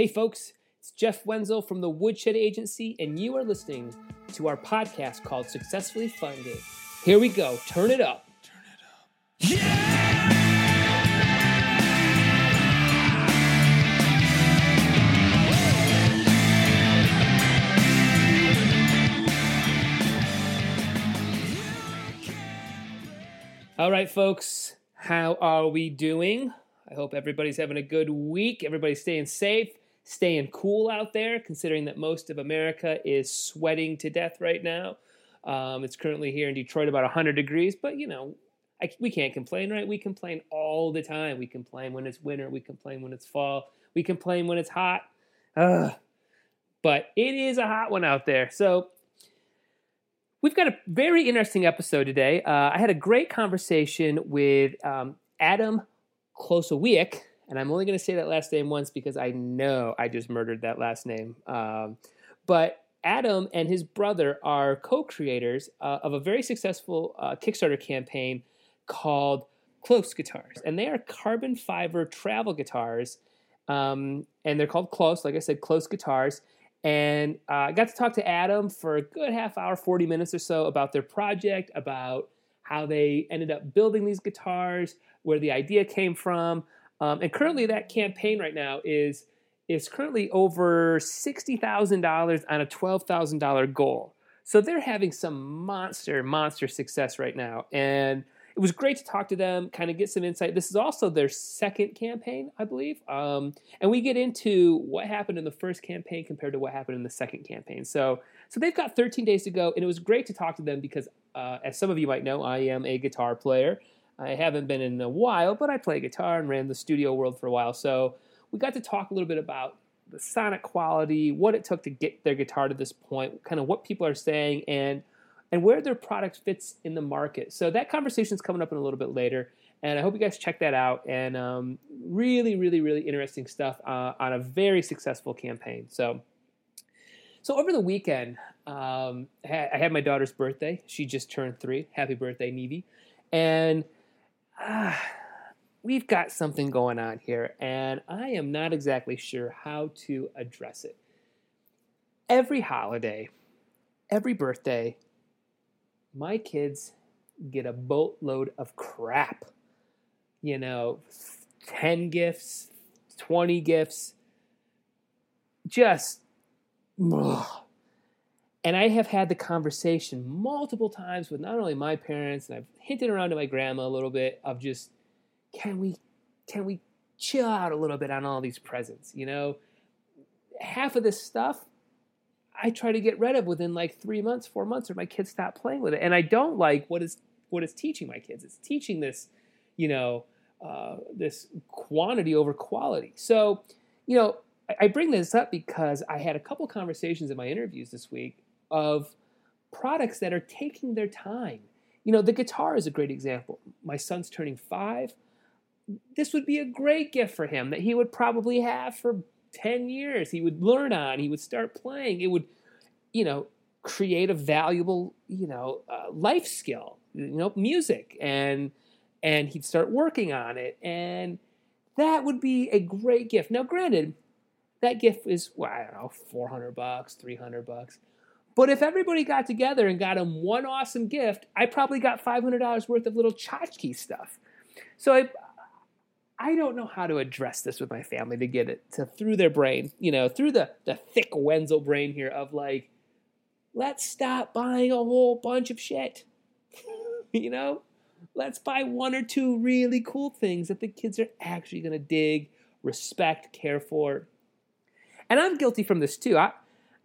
Hey, folks, it's Jeff Wenzel from the Woodshed Agency, and you are listening to our podcast called Successfully Funded. Here we go. Turn it up. Turn it up. Yeah! All right, folks, how are we doing? I hope everybody's having a good week. Everybody's staying safe, staying cool out there, considering that most of America is sweating to death right now. Um, it's currently here in Detroit about 100 degrees, but you know, I, we can't complain, right? We complain all the time. We complain when it's winter, we complain when it's fall, we complain when it's hot. Ugh. But it is a hot one out there. So We've got a very interesting episode today. Uh, I had a great conversation with um, Adam Klosowiak, and I'm only going to say that last name once because I know I just murdered that last name. Um, but Adam and his brother are co creators uh, of a very successful uh, Kickstarter campaign called Klos Guitars. And they are carbon fiber travel guitars. Um, and they're called Klos, like I said, Klos Guitars. And uh, I got to talk to Adam for a good half hour, 40 minutes or so about their project, about how they ended up building these guitars, where the idea came from. Um, and currently, that campaign right now is is currently over sixty thousand dollars on a twelve thousand dollar goal. So they're having some monster, monster success right now, and it was great to talk to them, kind of get some insight. This is also their second campaign, I believe. Um, and we get into what happened in the first campaign compared to what happened in the second campaign. So, so they've got 13 days to go, and it was great to talk to them because, uh, as some of you might know, I am a guitar player. I haven't been in a while, but I play guitar and ran the studio world for a while. So we got to talk a little bit about the sonic quality, what it took to get their guitar to this point, kind of what people are saying, and and where their product fits in the market. So that conversation is coming up in a little bit later, and I hope you guys check that out. And um, really, really, really interesting stuff uh, on a very successful campaign. So, so over the weekend, um, I had my daughter's birthday. She just turned three. Happy birthday, Nevi! And uh, we've got something going on here, and I am not exactly sure how to address it. Every holiday, every birthday, my kids get a boatload of crap. You know, 10 gifts, 20 gifts, just. Ugh. And I have had the conversation multiple times with not only my parents, and I've hinted around to my grandma a little bit of just, can we, can we chill out a little bit on all these presents? You know, half of this stuff I try to get rid of within like three months, four months, or my kids stop playing with it. And I don't like what is what is teaching my kids. It's teaching this, you know, uh, this quantity over quality. So, you know, I, I bring this up because I had a couple conversations in my interviews this week of products that are taking their time. You know, the guitar is a great example. My son's turning five. This would be a great gift for him that he would probably have for 10 years he would learn on he would start playing it would you know create a valuable you know uh, life skill you know music and and he'd start working on it and that would be a great gift now granted that gift is well, i don't know 400 bucks 300 bucks but if everybody got together and got him one awesome gift i probably got $500 worth of little tchotchke stuff so I, I don't know how to address this with my family to get it to through their brain, you know, through the the thick Wenzel brain here of like, let's stop buying a whole bunch of shit. you know, let's buy one or two really cool things that the kids are actually going to dig, respect, care for. And I'm guilty from this too. I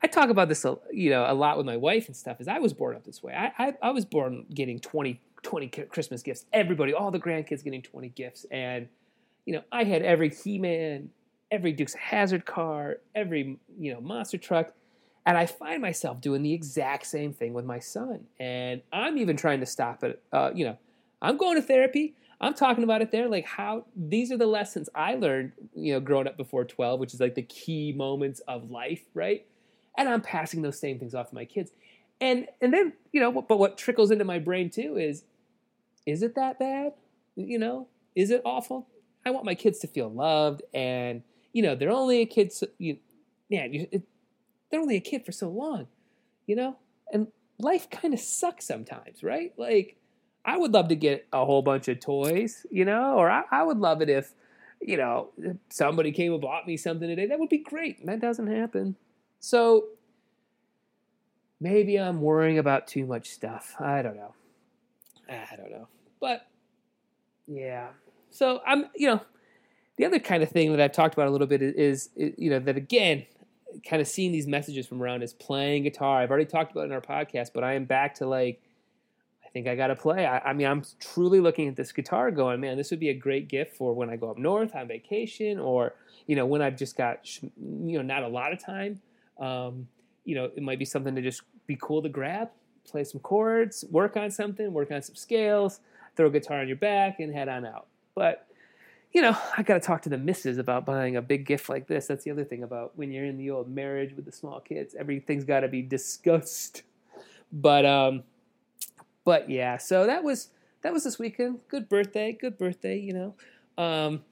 I talk about this, you know, a lot with my wife and stuff. Is I was born up this way. I I, I was born getting 20, 20 Christmas gifts. Everybody, all the grandkids getting 20 gifts, and you know, I had every He-Man, every Dukes Hazzard car, every you know monster truck, and I find myself doing the exact same thing with my son. And I'm even trying to stop it. Uh, you know, I'm going to therapy. I'm talking about it there, like how these are the lessons I learned, you know, growing up before 12, which is like the key moments of life, right? And I'm passing those same things off to my kids. And and then, you know, but what trickles into my brain too is, is it that bad? You know, is it awful? I want my kids to feel loved and you know, they're only a kid. So, you, man, you, it, they're only a kid for so long, you know, and life kind of sucks sometimes, right? Like, I would love to get a whole bunch of toys, you know, or I, I would love it if, you know, somebody came and bought me something today. That would be great. That doesn't happen. So maybe I'm worrying about too much stuff. I don't know. I don't know. But yeah. So I'm, you know, the other kind of thing that I've talked about a little bit is, is you know, that again, kind of seeing these messages from around is playing guitar. I've already talked about it in our podcast, but I am back to like, I think I got to play. I, I, mean, I'm truly looking at this guitar going, man, this would be a great gift for when I go up north on vacation or, you know, when I've just got, you know, not a lot of time. Um, you know, it might be something to just be cool to grab, play some chords, work on something, work on some scales, throw a guitar on your back, and head on out. But you know, I got to talk to the missus about buying a big gift like this. That's the other thing about when you're in the old marriage with the small kids. Everything's got to be discussed. But um, but yeah. So that was that was this weekend. Good birthday. Good birthday. You know. Um,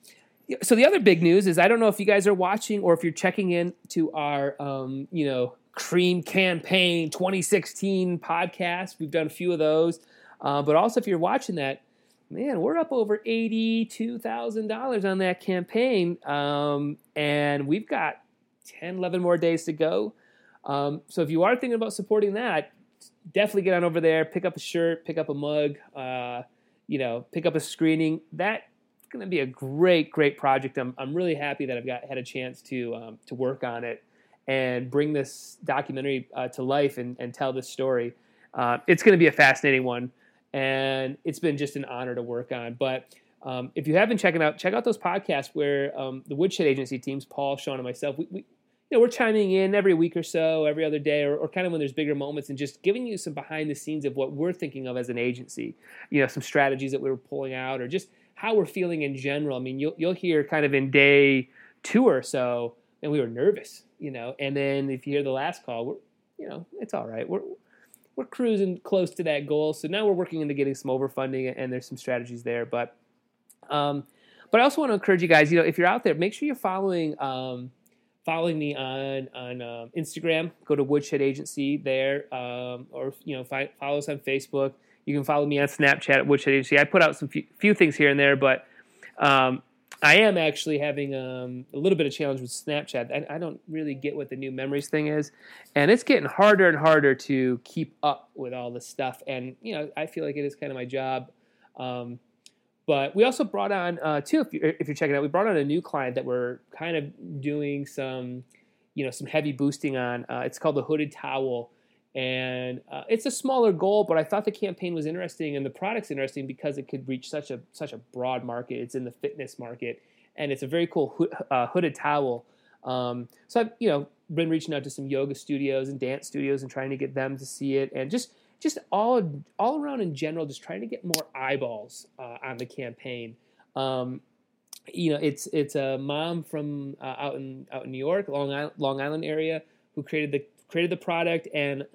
so the other big news is I don't know if you guys are watching or if you're checking in to our um, you know Creem Campaign 2016 podcast. We've done a few of those. Uh, but also, if you're watching that, man, we're up over $82,000 on that campaign. Um, and we've got 10, 11 more days to go. Um, so if you are thinking about supporting that, definitely get on over there, pick up a shirt, pick up a mug, uh, you know, pick up a screening. That's going to be a great, great project. I'm, I'm really happy that I've got had a chance to um, to work on it and bring this documentary uh, to life and, and, tell this story. Uh, it's going to be a fascinating one, and it's been just an honor to work on. But um, if you haven't checked out, check out those podcasts where um, the Woodshed Agency teams, Paul, Sean, and myself, we, we, you know, we're chiming in every week or so, every other day, or, or, kind of when there's bigger moments, and just giving you some behind the scenes of what we're thinking of as an agency. You know, some strategies that we were pulling out, or just how we're feeling in general. I mean, you'll you'll hear kind of in day two or so, and we were nervous you know. And then if you hear the last call, we're, you know, it's all right. We're we're cruising close to that goal. So now we're working into getting some overfunding, and there's some strategies there. But um, but I also want to encourage you guys. You know, if you're out there, make sure you're following. Um, following me on on um, Instagram. Go to Woodshed Agency there, um, or you know, fi- follow us on Facebook. You can follow me on Snapchat at Woodshed Agency. I put out some few, few things here and there, but um, I am actually having um, a little bit of challenge with Snapchat. I, I, don't really get what the new memories thing is, and it's getting harder and harder to keep up with all this stuff. And you know, I feel like it is kind of my job. Um, but we also brought on uh, too, if you're, if you're checking out, we brought on a new client that we're kind of doing some, you know, some heavy boosting on. Uh, it's called the Hooded Towel and uh, it's a smaller goal but i thought the campaign was interesting and the product's interesting because it could reach such a such a broad market. It's in the fitness market and it's a very cool uh, hooded towel. Um, so i've you know been reaching out to some yoga studios and dance studios and trying to get them to see it and just just all all around in general just trying to get more eyeballs uh, on the campaign. Um, you know it's it's a mom from uh, out in out in new york long island, long island area who created the created the product and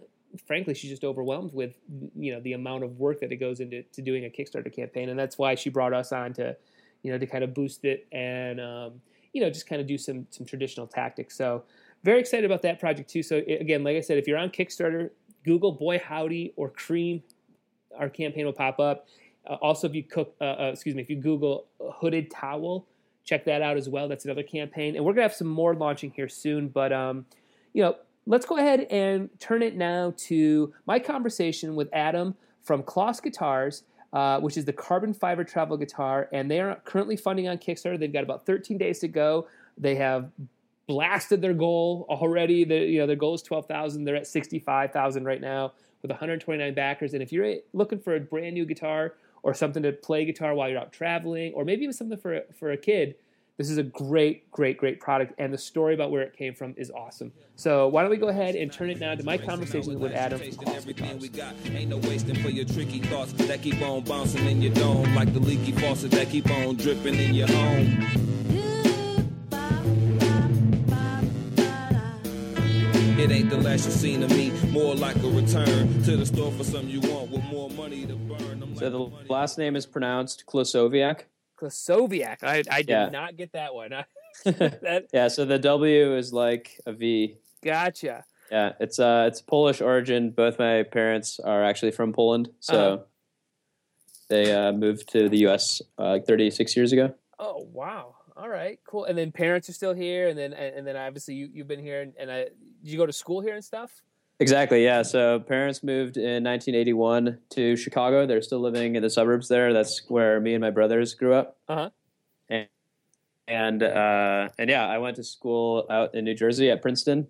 frankly she's just overwhelmed with you know the amount of work that it goes into to doing a Kickstarter campaign, and that's why she brought us on to you know to kind of boost it and um, you know just kind of do some some traditional tactics. So very excited about that project too. So again, like I said, if you're on Kickstarter, Google Boy Howdy or Creem, our campaign will pop up. Uh, also, if you cook, uh, uh, excuse me, if you Google hooded towel, check that out as well. That's another campaign, and we're gonna have some more launching here soon. But um, you know, let's go ahead and turn it now to my conversation with Adam from Klos Guitars, uh, which is the carbon fiber travel guitar, and they are currently funding on Kickstarter. They've got about 13 days to go. They have blasted their goal already. The, you know, their goal is 12,000. They're at 65,000 right now with 129 backers. And if you're looking for a brand new guitar or something to play guitar while you're out traveling, or maybe even something for for a kid, this is a great, great, great product, and the story about where it came from is awesome. So why don't we go ahead and turn it now to my conversation with Adam Everything we got ain't no wasting for your tricky thoughts that keep on bouncing in your dome, like the leaky faucet that keep on dripping in your home. It ain't the last you've seen of me, more like a return to the store for something you want with more money to burn. so the last name is pronounced Klosoviak. Klasoviak. I, I did yeah. not get that one. that, yeah, so the W is like a V. gotcha. Yeah, it's uh it's Polish origin. Both my parents are actually from Poland, so Uh-huh. they uh, moved to the U.S. Uh, like 36 years ago. Oh wow! All right, cool. And then parents are still here, and then and, and then obviously you you've been here, and, and I, did you go to school here and stuff? Exactly. Yeah. So parents moved in 1981 to Chicago. They're still living in the suburbs there. That's where me and my brothers grew up. Uh-huh. And and uh, and yeah, I went to school out in New Jersey at Princeton,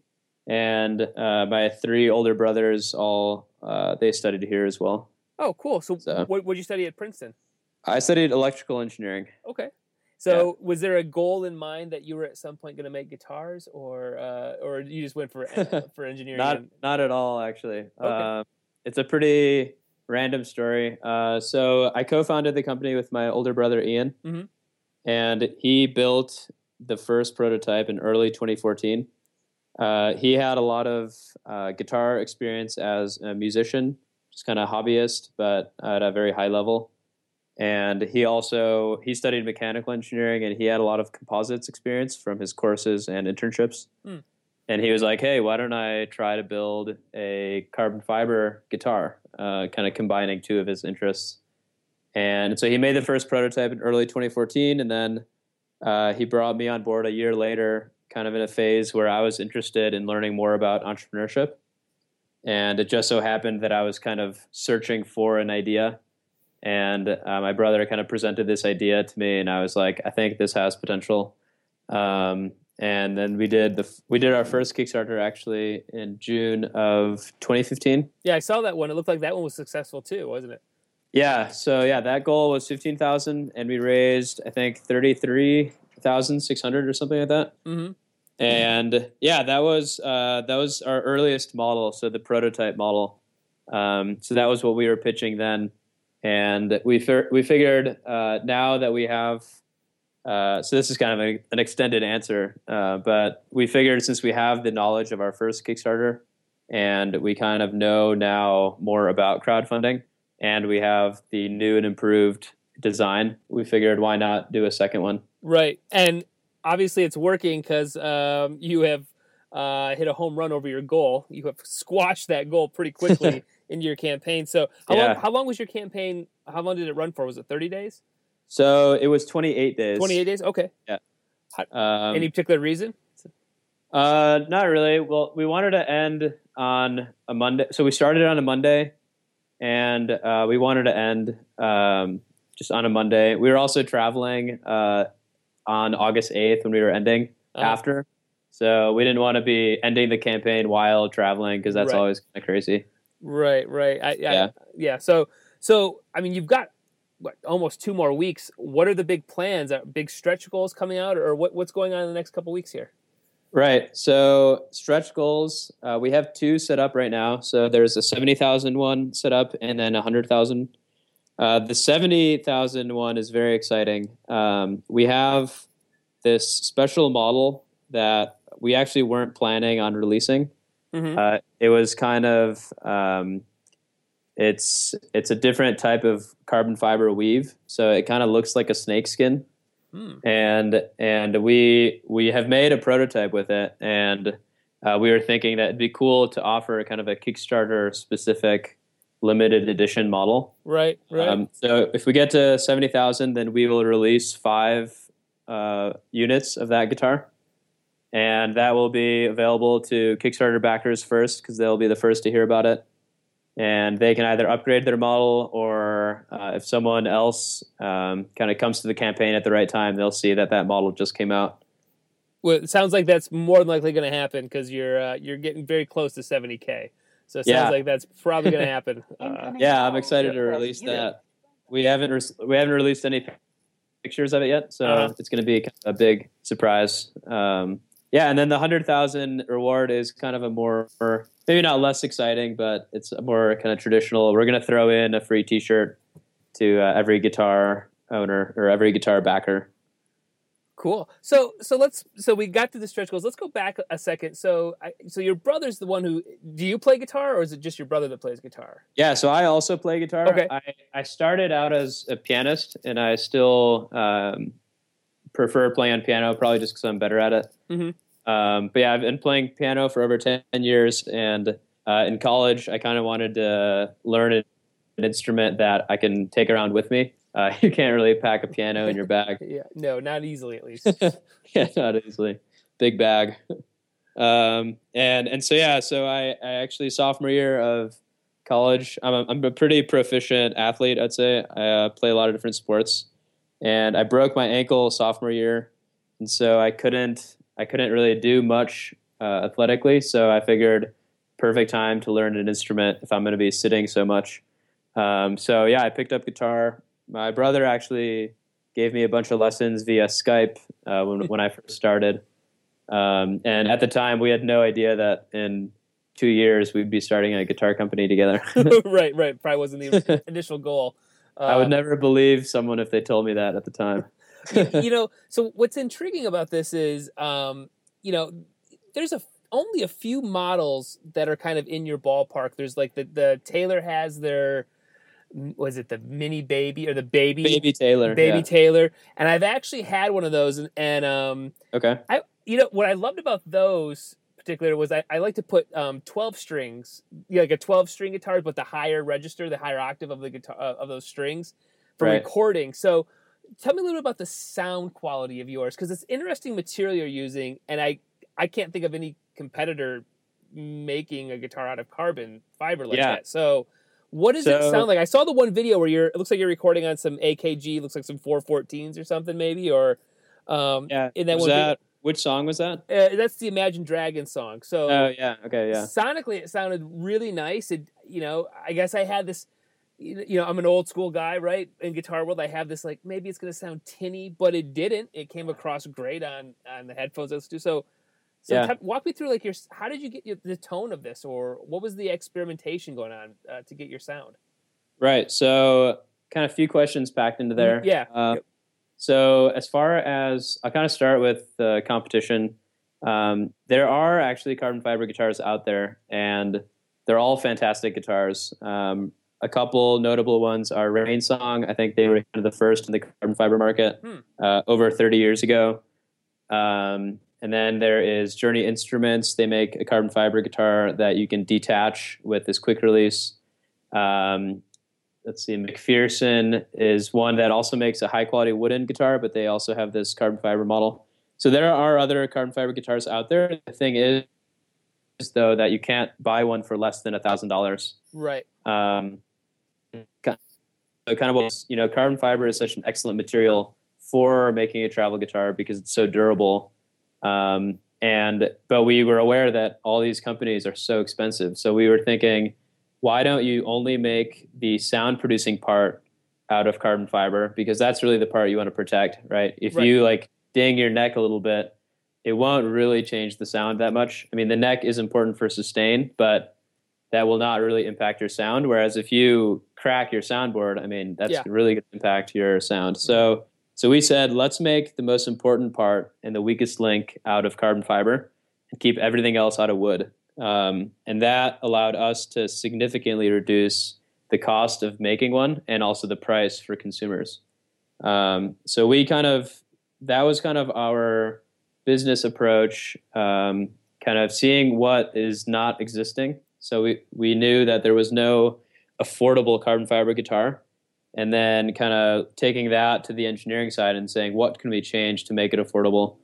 and uh, my three older brothers all uh, they studied here as well. Oh, cool. So, So- what what did you study at Princeton? I studied electrical engineering. Okay. So, was there a goal in mind that you were at some point going to make guitars, or uh, or you just went for for engineering? Not and- not at all, actually. Um, it's a pretty random story. Uh, so I co-founded the company with my older brother Ian, Mhm. and he built the first prototype in early 2014. Uh, he had a lot of uh, guitar experience as a musician, just kind of hobbyist, but at a very high level. And he also he studied mechanical engineering, and he had a lot of composites experience from his courses and internships and he was like, "Hey, why don't I try to build a carbon fiber guitar, uh, kind of combining two of his interests?" And so he made the first prototype in early 2014, and then uh, he brought me on board a year later, kind of in a phase where I was interested in learning more about entrepreneurship. And it just so happened that I was kind of searching for an idea, and uh, my brother kind of presented this idea to me, and I was like, "I think this has potential." Um, and then we did the we did our first Kickstarter actually in June of 2015. yeah, I saw that one. It looked like that one was successful too, wasn't it? Yeah, so yeah, that goal was 15,000, and we raised I think 33,600 or something like that. Mm-hmm. And yeah, that was uh, that was our earliest model, so the prototype model. Um, so that was what we were pitching then, and we fi- we figured uh, now that we have. Uh, so this is kind of a, an extended answer, uh, but we figured since we have the knowledge of our first Kickstarter, and we kind of know now more about crowdfunding, and we have the new and improved design, we figured why not do a second one? Right, and obviously it's working because um, you have uh, hit a home run over your goal. You have squashed that goal pretty quickly in your campaign. So, how long? How long was your campaign? How long did it run for? Was it thirty days? So it was 28 days. Twenty eight days? Okay. Um, Any particular reason? Uh, not really. Well, we wanted to end on a Monday, so we started on a Monday, and uh, we wanted to end um, just on a Monday. We were also traveling uh, on August eighth when we were ending Uh-huh. after, so we didn't want to be ending the campaign while traveling because that's Right. always kind of crazy. Right, right. I, yeah, Yeah. yeah. So, so I mean, you've got what almost two more weeks. What are the big plans? Are big stretch goals coming out, or what, what's going on in the next couple weeks here? Right. So stretch goals, uh, we have two set up right now. So there's a 70,000 one set up and then a 100,000. Uh, the 70,000 one is very exciting. Um, we have this special model that we actually weren't planning on releasing. Mhm. Uh, it was kind of um, it's it's a different type of carbon fiber weave, so it kind of looks like a snake skin Hmm. and and we we have made a prototype with it and uh, we were thinking that it'd be cool to offer kind of a kickstarter specific limited edition model Right, right. um, so if we get to 70000 then we will release five uh, units of that guitar and that will be available to kickstarter backers first because they'll be the first to hear about it and they can either upgrade their model or uh, if someone else um, kind of comes to the campaign at the right time they'll see that that model just came out well, it sounds like that's more than likely going to happen because you're uh, you're getting very close to seventy k. So it sounds Yeah. like that's probably going to happen. Uh, yeah i'm excited to release that we haven't re- we haven't released any pictures of it yet so Uh-huh. it's going to be a big surprise um, yeah and then the 100000 reward is kind of a more maybe not less exciting but it's a more kind of traditional we're going to throw in a free t-shirt to uh, every guitar owner or every guitar backer Cool. So so let's so we got to the stretch goals. Let's go back a second. So I, so your brother's the one who do you play guitar or is it just your brother that plays guitar? Yeah, so I also play guitar. Okay. I, I started out as a pianist, and I still um, prefer playing piano, probably just because I'm better at it. Mhm. Um, but yeah, I've been playing piano for over ten years, and uh, in college, I kind of wanted to learn an instrument that I can take around with me. Uh, you can't really pack a piano in your bag. Yeah, no, not easily at least. yeah, not easily. Big bag. Um, and and so yeah, so I, I actually sophomore year of college, I'm a, I'm a pretty proficient athlete. I'd say I uh, play a lot of different sports, and I broke my ankle sophomore year, and so I couldn't I couldn't really do much uh, athletically. So I figured perfect time to learn an instrument if I'm going to be sitting so much. Um, so yeah, I picked up guitar. My brother actually gave me a bunch of lessons via Skype uh, when when I first started. Um, and at the time, we had no idea that in two years we'd be starting a guitar company together. right, right. Probably wasn't the initial goal. I would Um, never believe someone if they told me that at the time. you know, so what's intriguing about this is, um, you know, there's a only a few models that are kind of in your ballpark. There's like the the Taylor has their was it the mini baby or the baby Baby Taylor. baby yeah. Taylor, and I've actually had one of those, and, and um, okay. I you know what I loved about those particular was I, I like to put um, 12 strings yeah, like a 12 string guitar but the higher register the higher octave of the guitar uh, of those strings for Right. recording so tell me a little bit about the sound quality of yours because it's interesting material you're using and I I can't think of any competitor making a guitar out of carbon fiber like Yeah. that so what does it sound like? I saw the one video where you're. It looks like you're recording on some AKG. Looks like some 414s or something, maybe. Or um, Yeah. in that was one video- that which song was that? uh, that's the Imagine Dragons song. So Oh yeah. Okay. Yeah. sonically, it sounded really nice. It, you know, I guess I had this. You know, I'm an old school guy, right? In guitar world, I have this like maybe it's going to sound tinny, but it didn't. It came across great on on the headphones I listened to. So, so Yeah. t- walk me through like your how did you get your, the tone of this, or what was the experimentation going on uh, to get your sound? Right. So, kind of few questions packed into there. Mhm, yeah. Uh, Yep. So, as far as I'll kind of start with the competition, um, there are actually carbon fiber guitars out there, and they're all fantastic guitars. Um, a couple notable ones are RainSong. I think they were kind of the first in the carbon fiber market Hmm. uh, over 30 years ago. Um, and then there is Journey Instruments. They make a carbon fiber guitar that you can detach with this quick release. Um, let's see, McPherson is one that also makes a high quality wooden guitar, but they also have this carbon fiber model. So there are other carbon fiber guitars out there. The thing is, though, that you can't buy one for less than a thousand dollars. Right. Um, so kind of what you know, carbon fiber is such an excellent material for making a travel guitar because it's so durable. Um, and but we were aware that all these companies are so expensive, so we were thinking, why don't you only make the sound producing part out of carbon fiber because that's really the part you want to protect, right? If Right. you like ding your neck a little bit, it won't really change the sound that much. I mean, the neck is important for sustain, but that will not really impact your sound. Whereas if you crack your soundboard, I mean, that's Yeah. really going to impact your sound. So, so we said, let's make the most important part and the weakest link out of carbon fiber and keep everything else out of wood. Um, and that allowed us to significantly reduce the cost of making one and also the price for consumers. Um, so we kind of, that was kind of our business approach, um, kind of seeing what is not existing. So we, we knew that there was no affordable carbon fiber guitar. And then kind of taking that to the engineering side and saying, what can we change to make it affordable?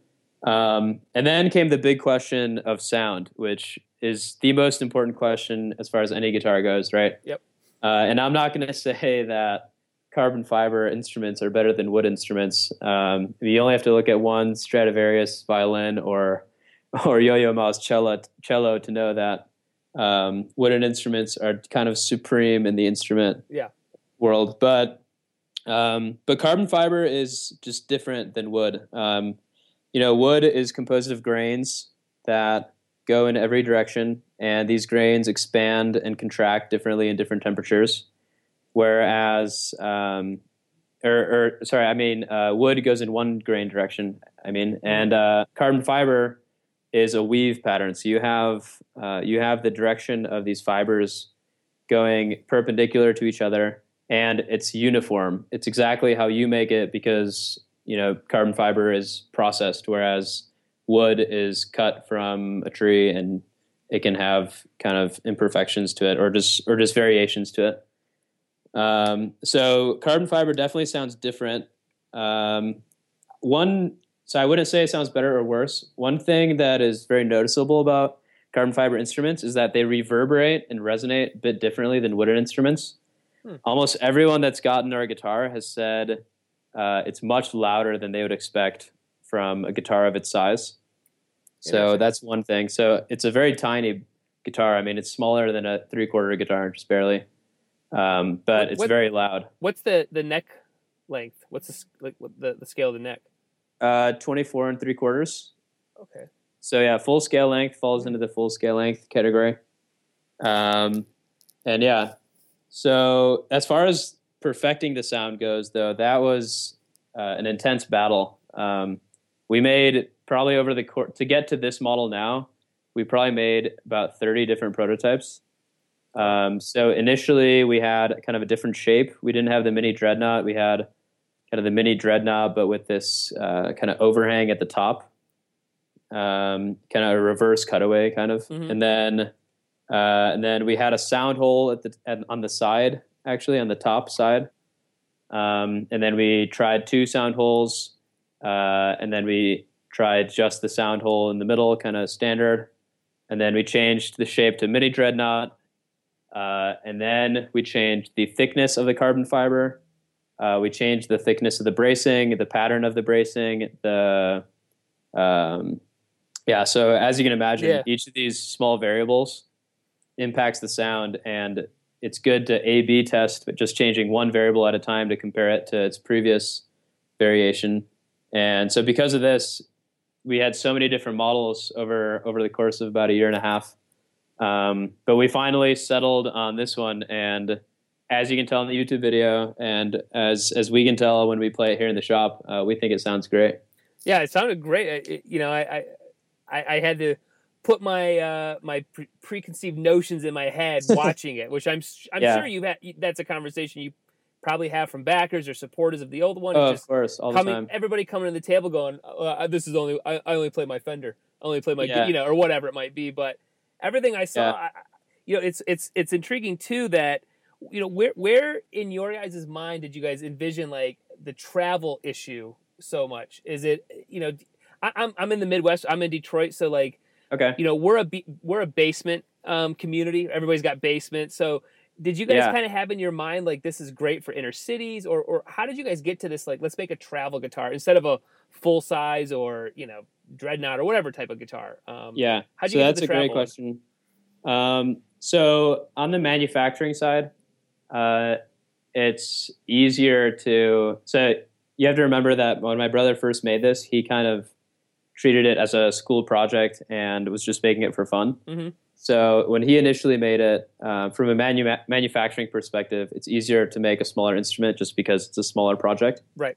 Um, and then came the big question of sound, which is the most important question as far as any guitar goes, right? Yep. Uh, and I'm not going to say that carbon fiber instruments are better than wood instruments. Um, you only have to look at one Stradivarius violin or or Yo-Yo Ma's cello, cello to know that um, wooden instruments are kind of supreme in the instrument Yeah. world. But um, but carbon fiber is just different than wood. Um, you know, wood is composed of grains that go in every direction, and these grains expand and contract differently in different temperatures. Whereas, um, or, or sorry, I mean, uh, wood goes in one grain direction. I mean, and uh, carbon fiber is a weave pattern. So you have uh, you have the direction of these fibers going perpendicular to each other, and it's uniform. It's exactly how you make it because you know carbon fiber is processed, whereas wood is cut from a tree and it can have kind of imperfections to it or just or just variations to it. Um, so carbon fiber definitely sounds different. Um, one, so I wouldn't say it sounds better or worse. One thing that is very noticeable about carbon fiber instruments is that they reverberate and resonate a bit differently than wooden instruments. Hmm. Almost everyone that's gotten our guitar has said uh, it's much louder than they would expect from a guitar of its size. So that's one thing. So it's a very tiny guitar. I mean, it's smaller than a three quarter guitar, just barely. Um, but what, it's very loud. What's the, the neck length? What's the like the, the scale of the neck? Uh, 24 and three quarters. Okay. So yeah, full scale length falls into the full scale length category. Um, and yeah, so as far as perfecting the sound goes, though, that was uh, an intense battle. Um, we made probably over the course to get to this model now, we probably made about 30 different prototypes. Um, so initially we had kind of a different shape. We didn't have the mini dreadnought. We had kind of the mini dreadnought, but with this uh, kind of overhang at the top, um, kind of a reverse cutaway kind of. Mm-hmm. And then uh, and then we had a sound hole at the at, on the side, actually on the top side. Um, and then we tried two sound holes, uh, and then we tried just the sound hole in the middle, kind of standard. And then we changed the shape to mini dreadnought. Uh, and then we changed the thickness of the carbon fiber. Uh, we changed the thickness of the bracing, the pattern of the bracing, the um, yeah. So as you can imagine, yeah. each of these small variables impacts the sound, and it's good to A/B test, but just changing one variable at a time to compare it to its previous variation. And so because of this, we had so many different models over over the course of about a year and a half. Um, but we finally settled on this one, and as you can tell in the YouTube video, and as as we can tell when we play it here in the shop, uh, we think it sounds great. Yeah, it sounded great. It, you know, I, I I had to put my uh, my pre- preconceived notions in my head watching it, which I'm I'm yeah. sure you've had. That's a conversation you probably have from backers or supporters of the old one. Oh, of course, all coming, the time. Everybody coming to the table going, uh, "This is only I, I, only play my Fender, I only play my yeah. you know, or whatever it might be." But everything I saw, yeah. I, you know, it's it's it's intriguing too that you know where where in your guys' mind did you guys envision like the travel issue so much? Is it you know I, I'm I'm in the Midwest, I'm in Detroit, so like okay, you know we're a we're a basement um, community. Everybody's got basements, so did you guys yeah. kind of have in your mind like this is great for inner cities or or how did you guys get to this like let's make a travel guitar instead of a full size or you know dreadnought or whatever type of guitar um, yeah how so that's a great question um, so on the manufacturing side uh, it's easier to so you have to remember that when my brother first made this he kind of treated it as a school project and was just making it for fun mm-hmm. So when he initially made it, uh, from a manu- manufacturing perspective, it's easier to make a smaller instrument just because it's a smaller project. Right.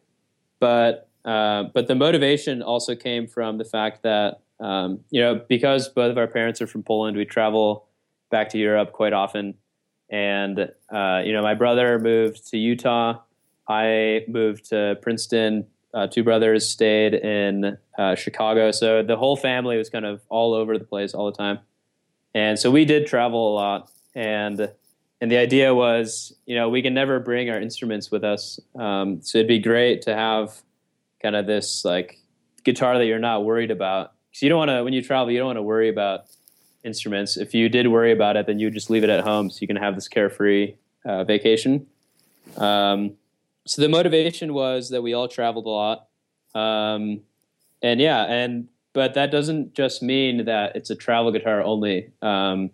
But uh, but the motivation also came from the fact that um, you know because both of our parents are from Poland, we travel back to Europe quite often, and uh, you know my brother moved to Utah, I moved to Princeton. Uh, two brothers stayed in uh, Chicago, so the whole family was kind of all over the place all the time. And so we did travel a lot, and and the idea was, you know, we can never bring our instruments with us, um, so it'd be great to have kind of this like guitar that you're not worried about. Because you don't want to when you travel, you don't want to worry about instruments. If you did worry about it, then you would just leave it at home, so you can have this carefree uh, vacation. Um, so the motivation was that we all traveled a lot, um, and yeah, and but that doesn't just mean that it's a travel guitar only. Um,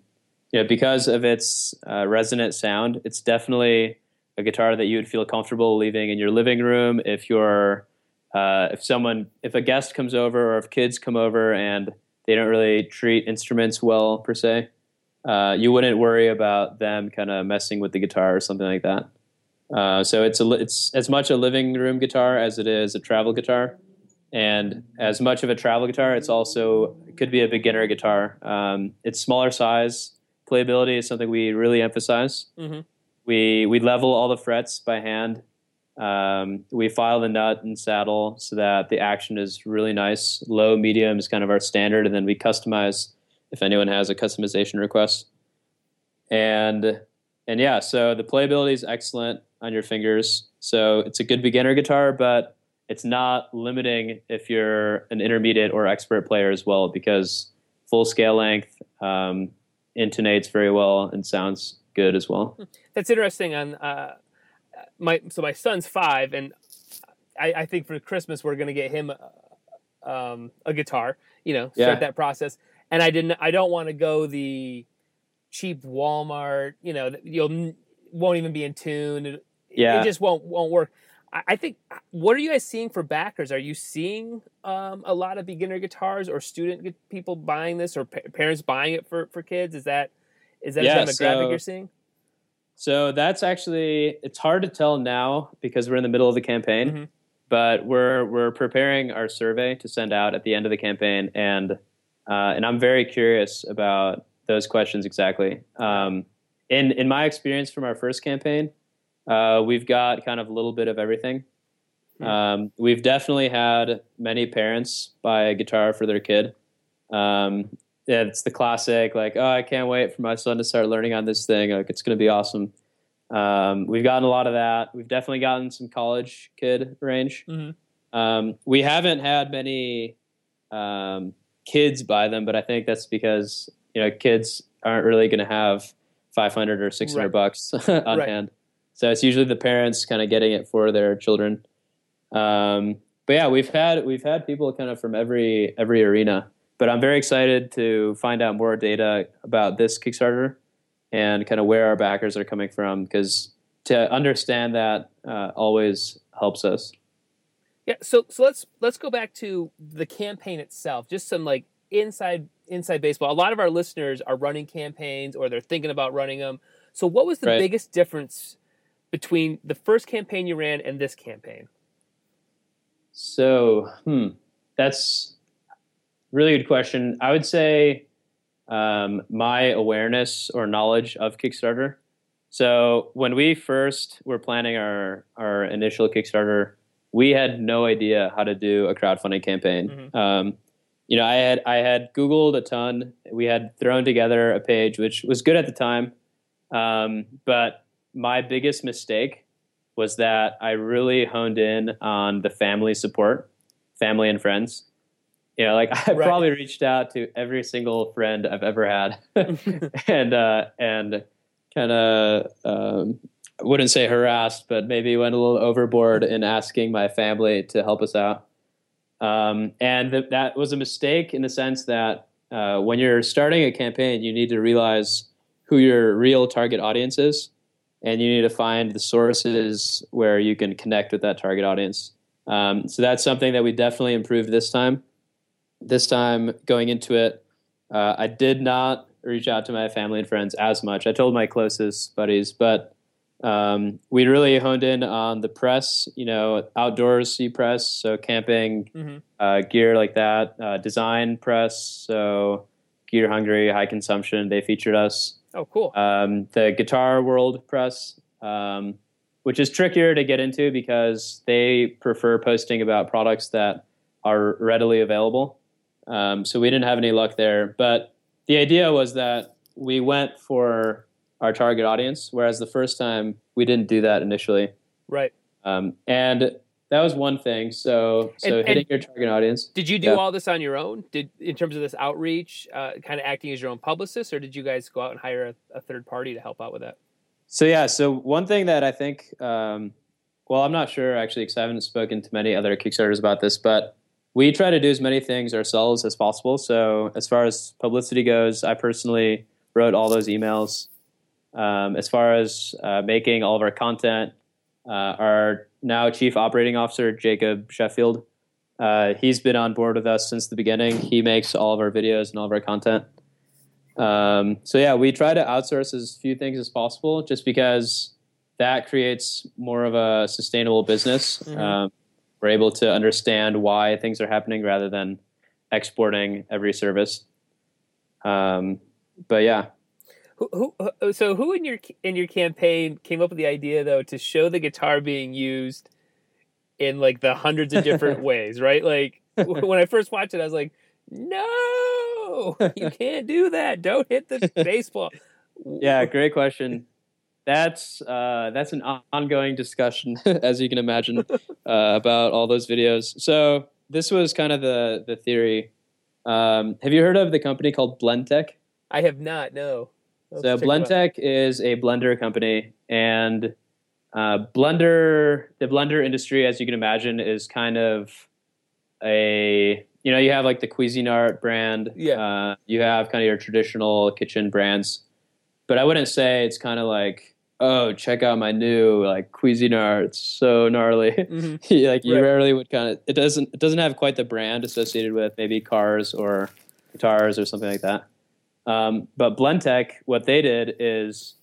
you know, because of its uh, resonant sound, it's definitely a guitar that you would feel comfortable leaving in your living room if you're uh, if someone if a guest comes over or if kids come over and they don't really treat instruments well per se uh, you wouldn't worry about them kind of messing with the guitar or something like that uh, so it's a it's as much a living room guitar as it is a travel guitar and as much of a travel guitar, it's also it could be a beginner guitar. Um, it's smaller size. Playability is something we really emphasize. Mm-hmm. We we level all the frets by hand, Um, we file the nut and saddle so that the action is really nice. Low, medium is kind of our standard, and then we customize if anyone has a customization request. And and yeah, so the playability is excellent on your fingers. So it's a good beginner guitar, but it's not limiting if you're an intermediate or expert player as well, because full scale length um, intonates very well and sounds good as well. That's interesting. On uh, my so my son's five, and I, I think for Christmas we're going to get him a, um, a guitar. You know, start Yeah. that process. And I didn't. I don't want to go the cheap Walmart. You know, you'll won't even be in tune. It, Yeah. it just won't won't work. I, think. What are you guys seeing for backers? Are you seeing um, a lot of beginner guitars or student people buying this, or pa- parents buying it for for kids? Is that is that Yeah, a demographic so- you're seeing? So that's actually it's hard to tell now because we're in the middle of the campaign, Mhm. but we're we're preparing our survey to send out at the end of the campaign, and uh, and I'm very curious about those questions exactly. Um, in in my experience from our first campaign, uh, we've got kind of a little bit of everything. Hmm. Um, we've definitely had many parents buy a guitar for their kid. Um, yeah, it's the classic, like, oh, I can't wait for my son to start learning on this thing. Like, it's going to be awesome. Um, we've gotten a lot of that. We've definitely gotten some college kid range. Mhm. Um, we haven't had many um, kids buy them, but I think that's because you know kids aren't really going to have five hundred or six hundred Right. bucks on Right. hand. So it's usually the parents kind of getting it for their children. Um, but yeah, we've had we've had people kind of from every every arena. But I'm very excited to find out more data about this Kickstarter and kind of where our backers are coming from because to understand that uh, always helps us. Yeah, so so let's let's go back to the campaign itself. Just some like inside inside baseball. A lot of our listeners are running campaigns or they're thinking about running them. So what was the Right. biggest difference between the first campaign you ran and this campaign? So, hmm, that's a really good question. I would say um, my awareness or knowledge of Kickstarter. So, when we first were planning our our initial Kickstarter, we had no idea how to do a crowdfunding campaign. Um, you know, I had I had Googled a ton. We had thrown together a page, which was good at the time, um, but my biggest mistake was that I really honed in on the family support, family and friends. You know, like I Right. probably reached out to every single friend I've ever had, and uh, and kind of um, I wouldn't say harassed, but maybe went a little overboard in asking my family to help us out. Um, and th- that was a mistake in the sense that uh, when you're starting a campaign, you need to realize who your real target audience is, and you need to find the sources where you can connect with that target audience. Um, so that's something that we definitely improved this time. This time going into it, uh, I did not reach out to my family and friends as much. I told my closest buddies, but um, we really honed in on the press, you know, outdoorsy press, so camping, Mhm. uh, gear like that, uh, design press, so GearHungry, High Consumption, they featured us. Oh, cool. Um, the Guitar World press, um, which is trickier to get into because they prefer posting about products that are readily available. Um, so we didn't have any luck there. But the idea was that we went for our target audience, whereas the first time we didn't do that initially. right. Um, and that was one thing. So, so And- hitting and- your target audience. Did you do Yeah. all this on your own? Did in terms of this outreach, uh, kind of acting as your own publicist, or did you guys go out and hire a, a third party to help out with that? So yeah, so one thing that I think, um, well, I'm not sure actually because I haven't spoken to many other Kickstarters about this, but we try to do as many things ourselves as possible. So as far as publicity goes, I personally wrote all those emails. Um, as far as uh, making all of our content, uh, our now chief operating officer Jacob Sheffield, uh, he's been on board with us since the beginning. He makes all of our videos and all of our content. Um, so yeah, we try to outsource as few things as possible, just because that creates more of a sustainable business. Mhm. Um, we're able to understand why things are happening rather than exporting every service. Um, but yeah, Who, who, who- so who in your in your campaign came up with the idea though to show the guitar being used in like the hundreds of different ways, right? Like when I first watched it, I was like, "No, you can't do that. Don't hit the baseball." Yeah, great question. That's uh, that's an ongoing discussion, as you can imagine, uh, about all those videos. So this was kind of the the theory. Um, have you heard of the company called Blendtec? I have not. No. So. Blendtec is a blender company, and uh, blender the blender industry, as you can imagine, is kind of a you know you have like the Cuisinart brand, Yeah. Uh, you have kind of your traditional kitchen brands, but I wouldn't say it's kind of like oh check out my new like Cuisinart, it's so gnarly. Mhm. like you Right. rarely would kind of it doesn't it doesn't have quite the brand associated with maybe cars or guitars or something like that. Um, but Blendtec, what they did is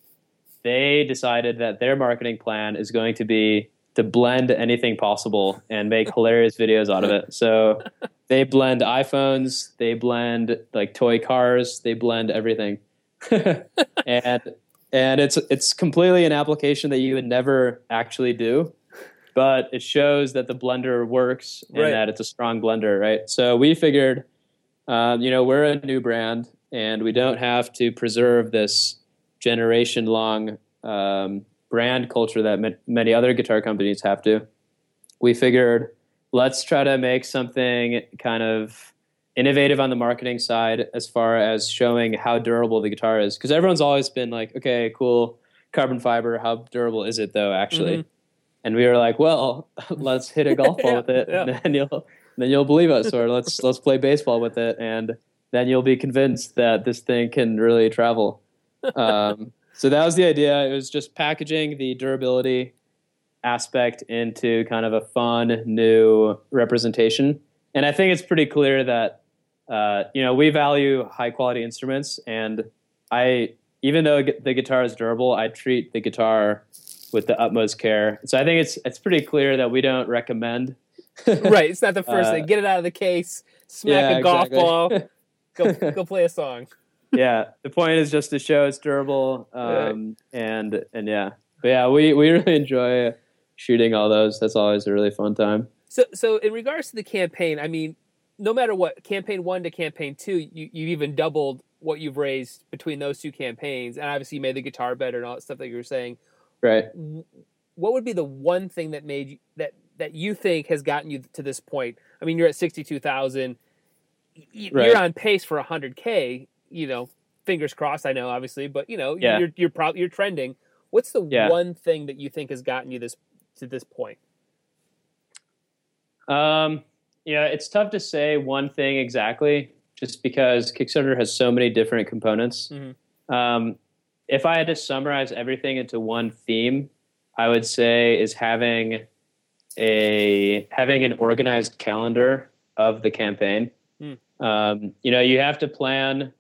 they decided that their marketing plan is going to be to blend anything possible and make hilarious videos out of it. So they blend iPhones, they blend like toy cars, they blend everything. and and it's it's completely an application that you would never actually do, but it shows that the blender works and Right. that it's a strong blender, right? So we figured, um, you know, we're a new brand and we don't have to preserve this generation long um, brand culture that ma- many other guitar companies have to. We figured let's try to make something kind of innovative on the marketing side as far as showing how durable the guitar is because everyone's always been like okay cool carbon fiber how durable is it though actually Mhm. and we were like well let's hit a golf ball Yeah, with it yeah. and then you'll then you'll believe us or let's let's play baseball with it and then you'll be convinced that this thing can really travel um, so that was the idea it was just packaging the durability aspect into kind of a fun new representation and i think it's pretty clear that uh, you know we value high quality instruments and i even though the guitar is durable i treat the guitar with the utmost care so i think it's it's pretty clear that we don't recommend right. It's not the first Uh, thing. Get it out of the case. Smack yeah, a golf exactly. ball. Go go play a song. yeah the point is just to show it's durable um, and and yeah but yeah we we really enjoy shooting all those that's always a really fun time So, so in regards to the campaign, I mean, no matter what, campaign one to campaign two, you you even doubled what you've raised between those two campaigns, and obviously you made the guitar better and all that stuff that you were saying. right What would be the one thing that made you that that you think has gotten you to this point? I mean, you're at sixty two thousand. You're Right. on pace for hundred k. You know, fingers crossed. I know, obviously, but you know, Yeah. you're you're probably you're trending. What's the Yeah. one thing that you think has gotten you this to this point? Um, yeah, it's tough to say one thing exactly, just because Kickstarter has so many different components. Mhm. Um, if I had to summarize everything into one theme, I would say is having a having an organized calendar of the campaign. Um, you know, you have to plan.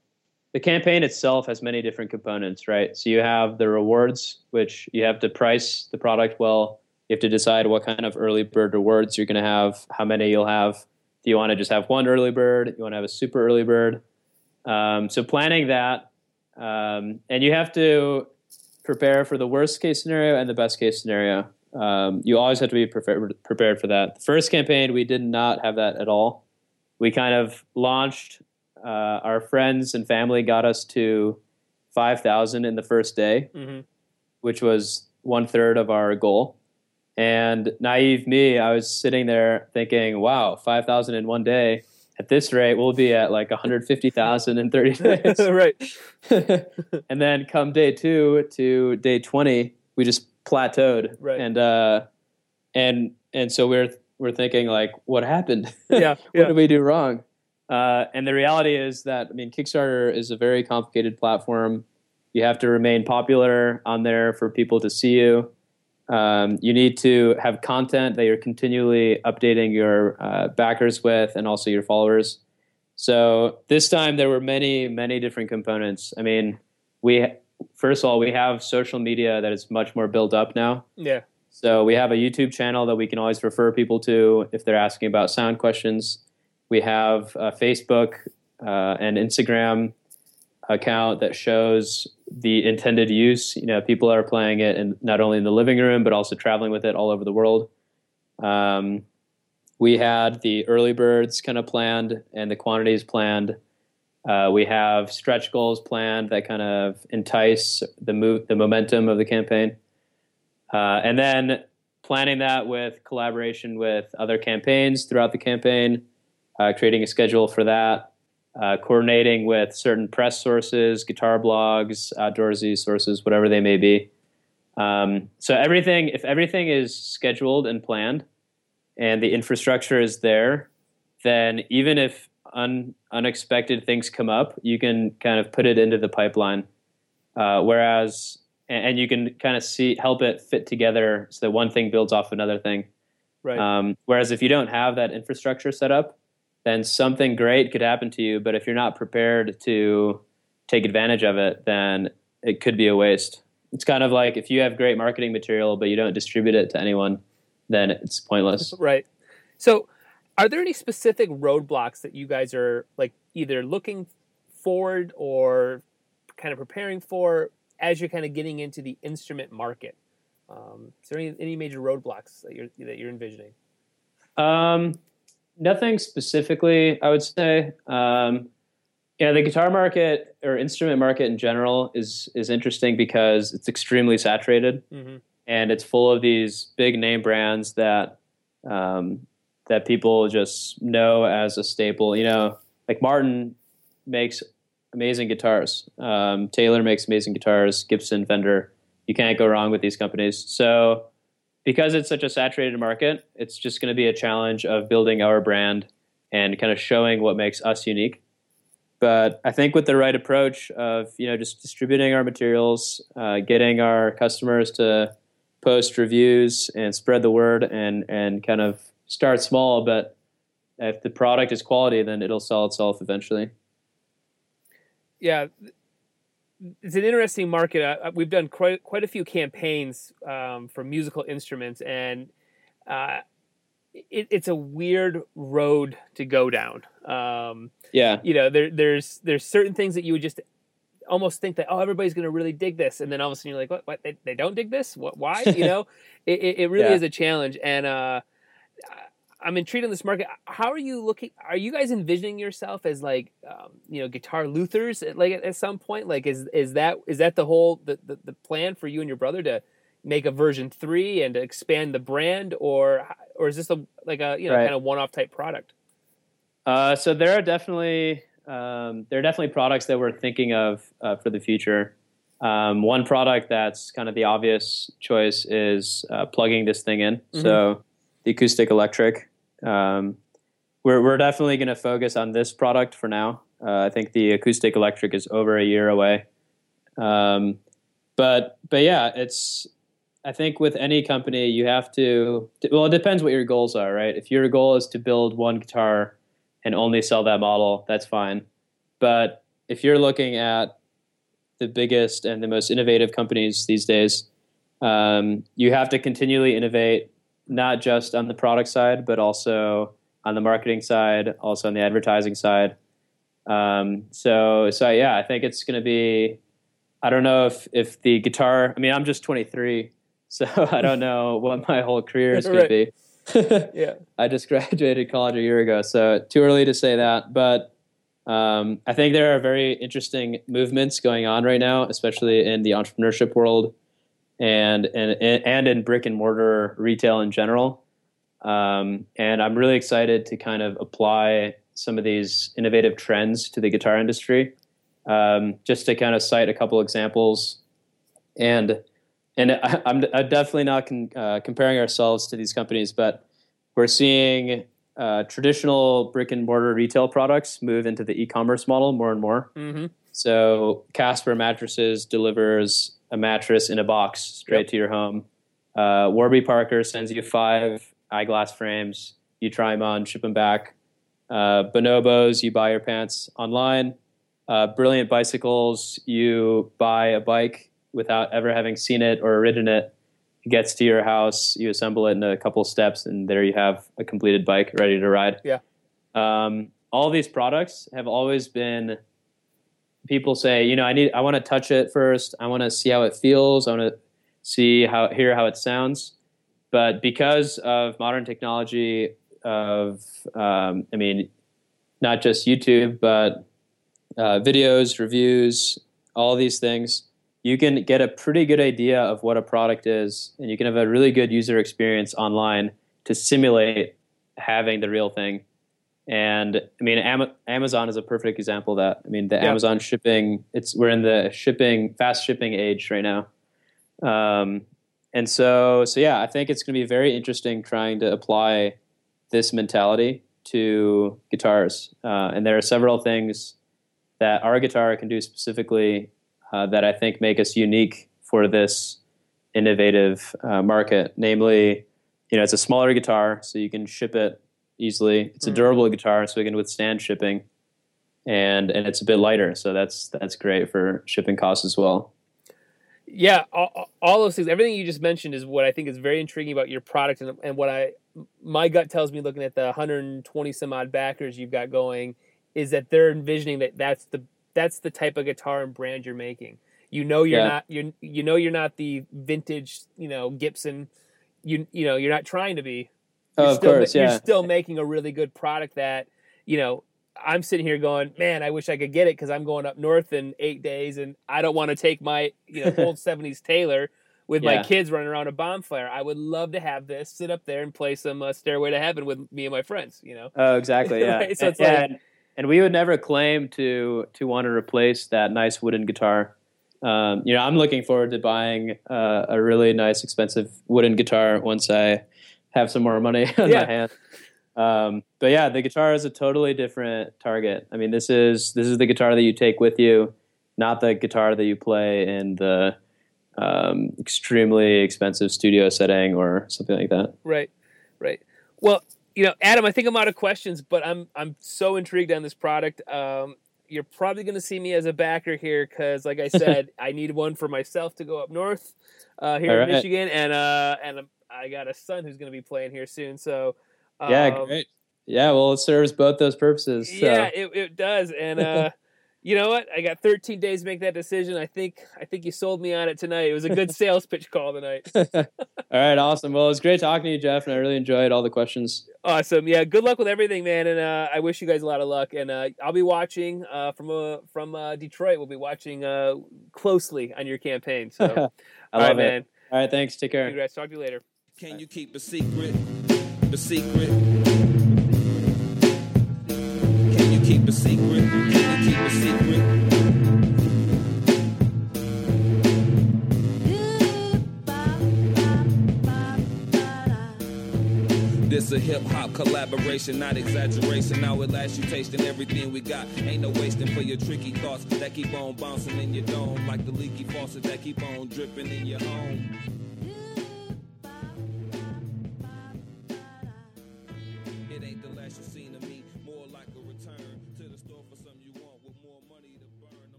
The campaign itself has many different components, right? So you have the rewards, which you have to price the product well. You have to decide what kind of early bird rewards you're going to have, how many you'll have. Do you want to just have one early bird? You want to have a super early bird? Um, so planning that, um, and you have to prepare for the worst case scenario and the best case scenario. Um, you always have to be prepared for that. The first campaign, we did not have that at all. We kind of launched. Uh, our friends and family got us to five thousand in the first day Mm-hmm. which was one third of our goal. And naive me, I was sitting there thinking, wow, 5,000 in one day. At this rate, we'll be at like 150,000 in 30 days. right. and then come day two to day 20, we just plateaued. Right. And, uh, and, and so we're, we're thinking like, what happened? Yeah. what Yeah. did we do wrong? Uh, and the reality is that I mean, Kickstarter is a very complicated platform. You have to remain popular on there for people to see you. Um, you need to have content that you're continually updating your uh, backers with, and also your followers. So this time there were many, many different components. I mean, we first of all we have social media that is much more built up now. Yeah. So we have a YouTube channel that we can always refer people to if they're asking about sound questions. We have a Facebook uh, and Instagram. account that shows the intended use. You know, people are playing it and not only in the living room but also traveling with it all over the world. Um, we had the early birds kind of planned and the quantities planned. Uh, we have stretch goals planned that kind of entice the move, the momentum of the campaign, uh, and then planning that with collaboration with other campaigns throughout the campaign, uh, creating a schedule for that, uh, coordinating with certain press sources, guitar blogs, outdoorsy sources, whatever they may be. Um, so everything, if everything is scheduled and planned, and the infrastructure is there, then even if un, unexpected things come up, you can kind of put it into the pipeline. Uh, whereas, and, and, you can kind of see help it fit together so that one thing builds off another thing. Right. Um, whereas if you don't have that infrastructure set up, then something great could happen to you. But if you're not prepared to take advantage of it, then it could be a waste. It's kind of like if you have great marketing material, but you don't distribute it to anyone, then it's pointless. Right. So, are there any specific roadblocks that you guys are like either looking forward or kind of preparing for as you're kind of getting into the instrument market? Um, is there any, any major roadblocks that you're that you're envisioning? Um, nothing specifically, I would say. Um, yeah, the guitar market or instrument market in general is is interesting because it's extremely saturated. Mm-hmm and it's full of these big name brands that um, that people just know as a staple. You know, like Martin makes amazing guitars. Um, Taylor makes amazing guitars. Gibson, Fender. You can't go wrong with these companies. So, because it's such a saturated market, it's just going to be a challenge of building our brand and kind of showing what makes us unique. But I think with the right approach of you know just distributing our materials, uh, getting our customers to post reviews and spread the word and and kind of start small but if the product is quality then it'll sell itself eventually yeah. It's an interesting market. Uh, we've done quite quite a few campaigns um, for musical instruments and uh, it, it's a weird road to go down. Um, yeah. you know there, there's there's certain things that you would just almost think that oh everybody's going to really dig this. And then all of a sudden you're like what, what? They, they don't dig this? What why? You know? It, it, it, really yeah. is a challenge. And uh, i'm intrigued in this market how are you looking are you guys envisioning yourself as like um, you know guitar luthers at, like at, at, some point like is is that is that the whole the, the, the plan for you and your brother to make a version three and to expand the brand or or is this a like a you know right. kind of one-off type product uh, so there are definitely um, there are definitely products that we're thinking of uh, for the future. Um, one product that's kind of the obvious choice is uh, plugging this thing in. Mm-hmm. So the acoustic electric. Um, we're we're definitely going to focus on this product for now. Uh, I think the acoustic electric is over a year away. Um, but but yeah, it's. I think with any company, you have to. Well, it depends what your goals are, right? If your goal is to build one guitar and only sell that model, that's fine. But if you're looking at the biggest and the most innovative companies these days, um, you have to continually innovate, not just on the product side, but also on the marketing side, also on the advertising side. Um, so, so yeah, I think it's going to be. I don't know if if the guitar. I mean, I'm just 23, so I don't know what my whole career is going to be. yeah. I just graduated college a year ago, so too early to say that. But um, I think there are very interesting movements going on right now, especially in the entrepreneurship world and and and in brick and mortar retail in general. Um, and I'm really excited to kind of apply some of these innovative trends to the guitar industry. Um, just to kind of cite a couple examples, and and I, am definitely not con, uh, comparing ourselves to these companies, but we're seeing uh, traditional brick and mortar retail products move into the e-commerce model more and more. Mm-hmm. So Casper Mattresses delivers a mattress in a box straight yep. to your home. Uh, Warby Parker sends you five eyeglass frames. You try them on, ship them back. Uh, Bonobos, you buy your pants online. Uh, Brilliant Bicycles, you buy a bike without ever having seen it or ridden it. It gets to your house, you assemble it in a couple steps, and there you have a completed bike ready to ride. Yeah. Um, all these products have always been people say, you know, I need, I want to touch it first. I want to see how it feels. I want to see how, hear how it sounds. But because of modern technology, of, um, I mean, not just YouTube, but uh, videos, reviews, all these things, you can get a pretty good idea of what a product is, and you can have a really good user experience online to simulate having the real thing. And I mean, Am- Amazon is a perfect example of that. I mean, the yeah. Amazon shipping, it's we're in the shipping, fast shipping age right now. Um, and so, so yeah, I think it's going to be very interesting trying to apply this mentality to guitars. Uh, and there are several things that our guitar can do specifically uh, that I think make us unique for this innovative uh, market. Namely, you know, it's a smaller guitar, so you can ship it easily. It's a mm. durable guitar, so it can withstand shipping, and and it's a bit lighter, so that's that's great for shipping costs as well. Yeah, all, all those things, everything you just mentioned is what I think is very intriguing about your product, and, and what I my gut tells me looking at the 120 some odd backers you've got going is that they're envisioning that that's the that's the type of guitar and brand you're making. You know you're yeah. not you you know you're not the vintage you know Gibson. You you know you're not trying to be. You're oh, of still, course, yeah. You're still making a really good product that you know. I'm sitting here going, man, I wish I could get it because I'm going up north in eight days, and I don't want to take my you know old '70s Taylor with yeah. my kids running around a bonfire. I would love to have this sit up there and play some uh, Stairway to Heaven with me and my friends. You know. Oh, exactly. Yeah. right? So it's and, like, and we would never claim to to want to replace that nice wooden guitar. Um, you know, I'm looking forward to buying uh, a really nice, expensive wooden guitar once I have some more money on yeah. my hand. Um, but yeah, the guitar is a totally different target. I mean, this is this is the guitar that you take with you, not the guitar that you play in the um, extremely expensive studio setting or something like that. Right, right. Well, you know, Adam, I think I'm out of questions, but I'm I'm so intrigued on this product. Um, you're probably going to see me as a backer here because, like I said, I need one for myself to go up north uh, here All in right. Michigan, and uh, and I got a son who's going to be playing here soon. So um, yeah, great. Yeah, well, it serves both those purposes. So. Yeah, it, it does, and uh, you know what? I got 13 days to make that decision. I think I think you sold me on it tonight. It was a good sales pitch call tonight. all right, awesome. Well, it was great talking to you, Jeff, and I really enjoyed all the questions. Awesome. Yeah, good luck with everything, man, and uh, I wish you guys a lot of luck. And uh, I'll be watching uh, from uh, from uh, Detroit. We'll be watching uh, closely on your campaign. So, I love right, it, man. All right, thanks. Take care. Congrats. Talk to you later. Can you keep a secret? The secret. Can you keep a secret? Can you keep a secret? This a hip hop collaboration, not exaggeration. Now at last you tasting everything we got. Ain't no wasting for your tricky thoughts that keep on bouncing in your dome, like the leaky faucet that keep on dripping in your home.